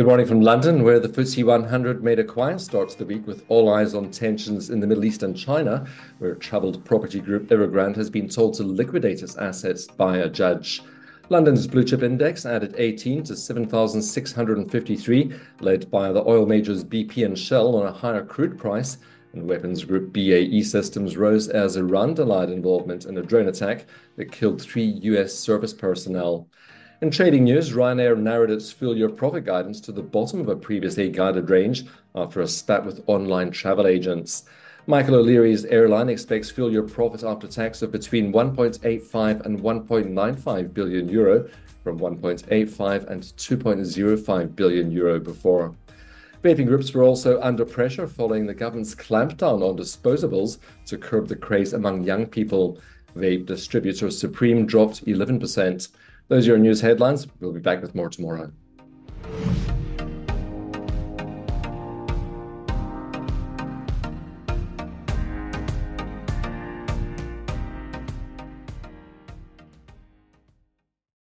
Good morning from London, where the FTSE 100 made a quiet start to the week with all eyes on tensions in the Middle East and China, where troubled property group Evergrande has been told to liquidate its assets by a judge. London's blue chip index added 18 to 7,653, led by the oil majors BP and Shell on a higher crude price. And weapons group BAE Systems rose as Iran denied involvement in a drone attack that killed three US service personnel. In trading news, Ryanair narrowed its full year profit guidance to the bottom of a previously guided range after a spat with online travel agents. Michael O'Leary's airline expects full year profit after tax of between 1.85 and 1.95 billion euro from 1.85 and 2.05 billion euro before. Vaping groups were also under pressure following the government's clampdown on disposables to curb the craze among young people. Vape distributor Supreme dropped 11%. Those are your news headlines. We'll be back with more tomorrow.